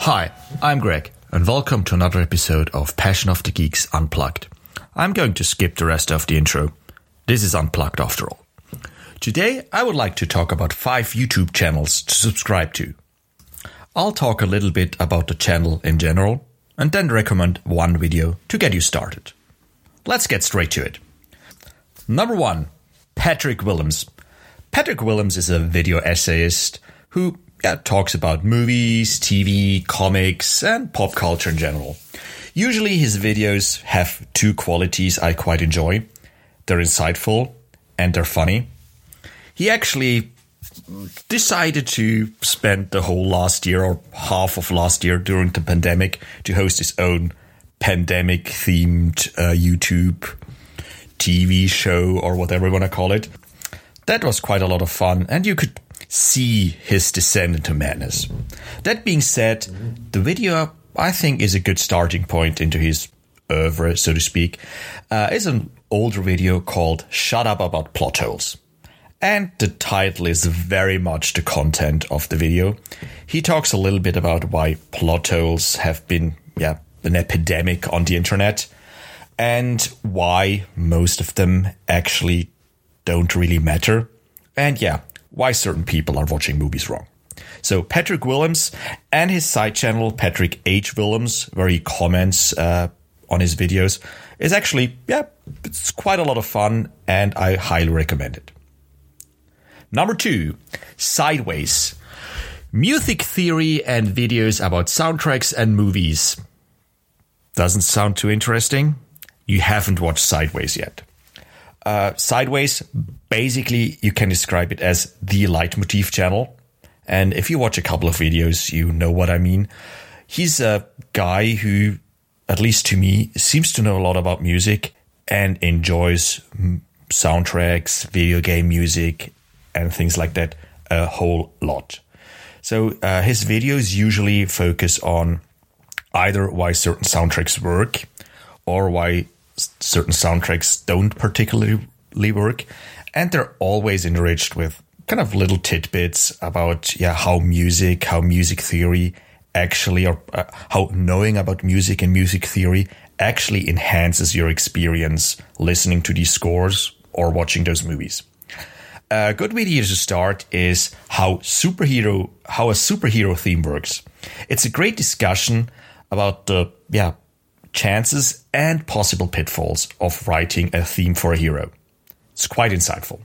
Hi, I'm Greg, and welcome to another episode of Passion of the Geeks Unplugged. I'm going to skip the rest of the intro. This is Unplugged after all. Today, I would like to talk about five YouTube channels to subscribe to. I'll talk a little bit about the channel in general, and then recommend one video to get you started. Let's get straight to it. Number one, Patrick Willems. Patrick Willems is a video essayist who yeah, talks about movies, TV, comics, and pop culture in general. Usually his videos have two qualities I quite enjoy. They're insightful and they're funny. He actually decided to spend the whole last year or half of last year during the pandemic to host his own pandemic themed uh, YouTube TV show or whatever you want to call it. That was quite a lot of fun, and you could see his descent into madness. That being said, the video I think is a good starting point into his oeuvre, so to speak. Uh, is an older video called "Shut Up About Plot Holes." And the title is very much the content of the video. He talks a little bit about why plot holes have been, yeah, an epidemic on the internet and why most of them actually don't really matter. And yeah, why certain people are watching movies wrong. So Patrick Willems and his side channel, Patrick H. Willems, where he comments uh, on his videos, is actually, yeah, it's quite a lot of fun and I highly recommend it. Number two, Sideways. Music theory and videos about soundtracks and movies. Doesn't sound too interesting? You haven't watched Sideways yet. Uh, Sideways, basically, you can describe it as the leitmotif channel. And if you watch a couple of videos, you know what I mean. He's a guy who, at least to me, seems to know a lot about music and enjoys soundtracks, video game music, and things like that a whole lot. So uh, his videos usually focus on either why certain soundtracks work or why certain soundtracks don't particularly work. And they're always enriched with kind of little tidbits about yeah how music, how music theory actually, or uh, how knowing about music and music theory actually enhances your experience listening to these scores or watching those movies a good video to start is how superhero how a superhero theme works. It's a great discussion about the yeah chances and possible pitfalls of writing a theme for a hero. It's quite insightful.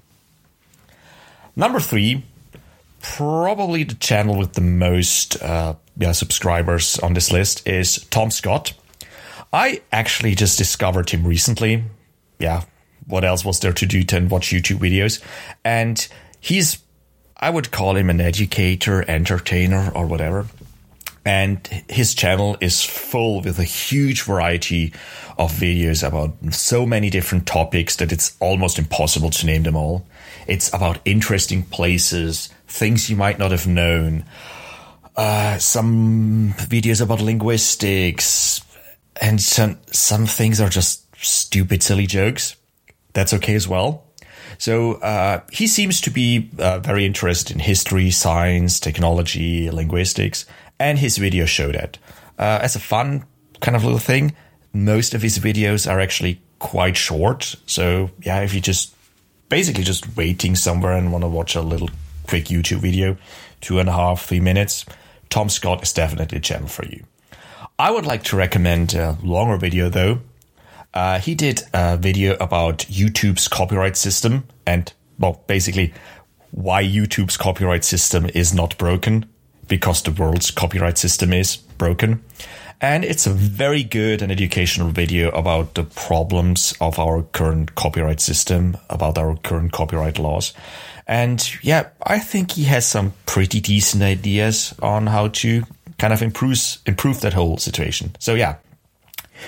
Number three, probably the channel with the most uh, yeah, subscribers on this list is Tom Scott. I actually just discovered him recently. Yeah, what else was there to do than watch YouTube videos? And he's, I would call him an educator, entertainer, or whatever. And his channel is full with a huge variety of videos about so many different topics that it's almost impossible to name them all. It's about interesting places, things you might not have known, uh, some videos about linguistics, and some, some things are just stupid, silly jokes that's okay as well. So uh, he seems to be uh, very interested in history, science, technology, linguistics, and his videos show that. Uh, as a fun kind of little thing, most of his videos are actually quite short. So yeah, if you're just basically just waiting somewhere and want to watch a little quick YouTube video, two and a half, three minutes, Tom Scott is definitely a channel for you. I would like to recommend a longer video though, uh, he did a video about YouTube's copyright system and, well, basically why YouTube's copyright system is not broken because the world's copyright system is broken. And it's a very good and educational video about the problems of our current copyright system, about our current copyright laws. And yeah, I think he has some pretty decent ideas on how to kind of improve, improve that whole situation. So yeah,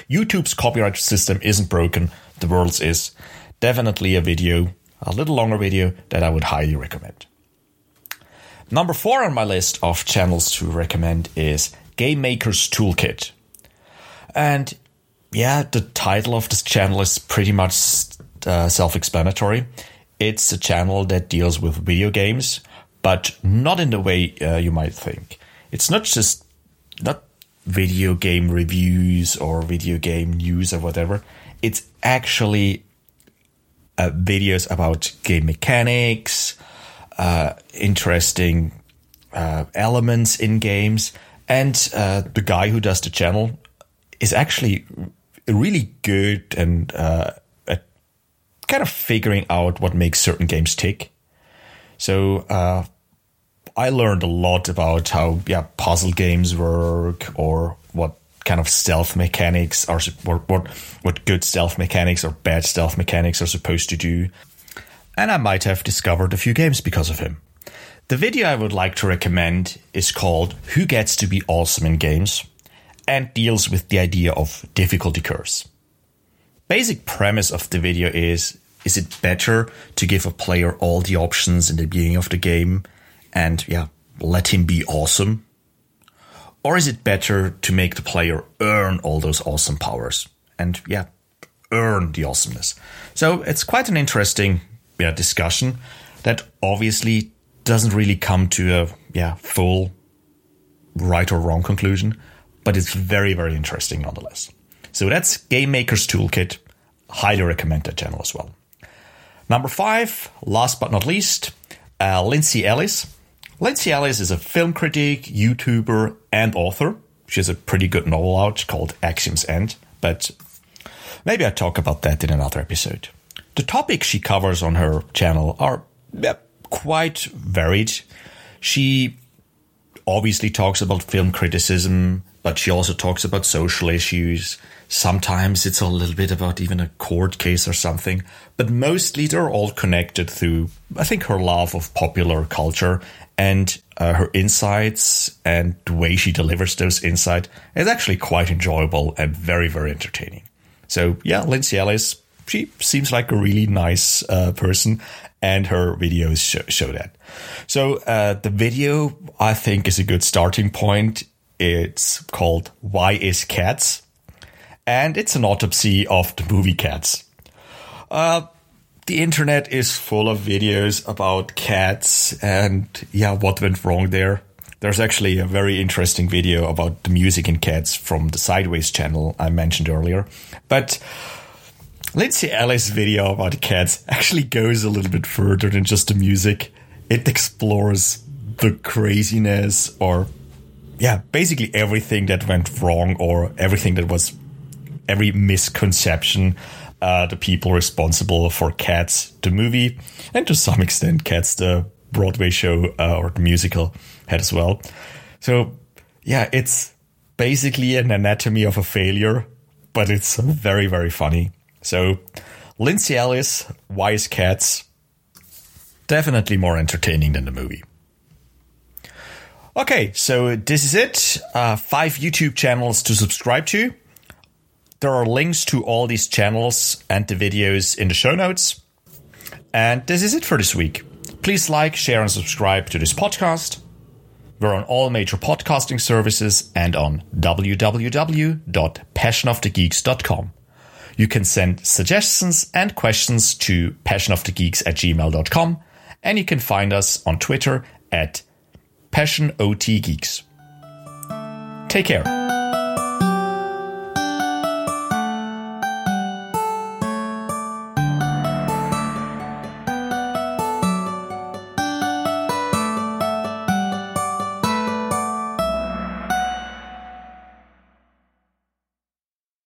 YouTube's copyright system isn't broken, the world's is. Definitely a video, a little longer video that I would highly recommend. Number four on my list of channels to recommend is Game Maker's Toolkit. And yeah, the title of this channel is pretty much uh, self explanatory. It's a channel that deals with video games, but not in the way uh, you might think. It's not just not video game reviews or video game news or whatever. It's actually uh, videos about game mechanics, uh, interesting uh, elements in games, and uh, the guy who does the channel is actually really good and uh, at kind of figuring out what makes certain games tick. So uh, I learned a lot about how yeah puzzle games work or what kind of stealth mechanics are what what what good stealth mechanics or bad stealth mechanics are supposed to do. And I might have discovered a few games because of him. The video I would like to recommend is called Who Gets to Be Awesome in Games and deals with the idea of difficulty curves. Basic premise of the video is is it better to give a player all the options in the beginning of the game and yeah, let him be awesome? Or is it better to make the player earn all those awesome powers and yeah, earn the awesomeness? So it's quite an interesting yeah, discussion that obviously doesn't really come to a yeah, full right or wrong conclusion, but it's very, very interesting nonetheless. So that's Game Maker's Toolkit. Highly recommend that channel as well. Number five, last but not least, uh, Lindsay Ellis. Lindsay Ellis is a film critic, YouTuber, and author. She has a pretty good novel out called Axiom's End, but maybe I'll talk about that in another episode. The topics she covers on her channel are quite varied. She obviously talks about film criticism, but she also talks about social issues. Sometimes it's a little bit about even a court case or something, but mostly they're all connected through, I think, her love of popular culture and uh, her insights and the way she delivers those insights is actually quite enjoyable and very, very entertaining. So, yeah, Lindsay Ellis, she seems like a really nice uh, person, and her videos show, show that. So, uh, the video I think is a good starting point. It's called Why is Cats? And it's an autopsy of the movie Cats. Uh, the internet is full of videos about cats and yeah, what went wrong there. There's actually a very interesting video about the music in cats from the Sideways channel I mentioned earlier. But Lindsay Ellis' video about cats actually goes a little bit further than just the music. It explores the craziness or yeah, basically everything that went wrong or everything that was every misconception uh, the people responsible for Cats, the movie, and to some extent Cats, the Broadway show uh, or the musical, had as well. So, yeah, it's basically an anatomy of a failure, but it's very, very funny. So, Lindsay Ellis, Why is Cats, definitely more entertaining than the movie. Okay, so this is it. Uh, five YouTube channels to subscribe to. There are links to all these channels and the videos in the show notes. And this is it for this week. Please like, share, and subscribe to this podcast. We're on all major podcasting services and on www.passionofthegeeks.com. You can send suggestions and questions to passionofthegeeks at gmail.com, and you can find us on Twitter at passionotgeeks. Take care.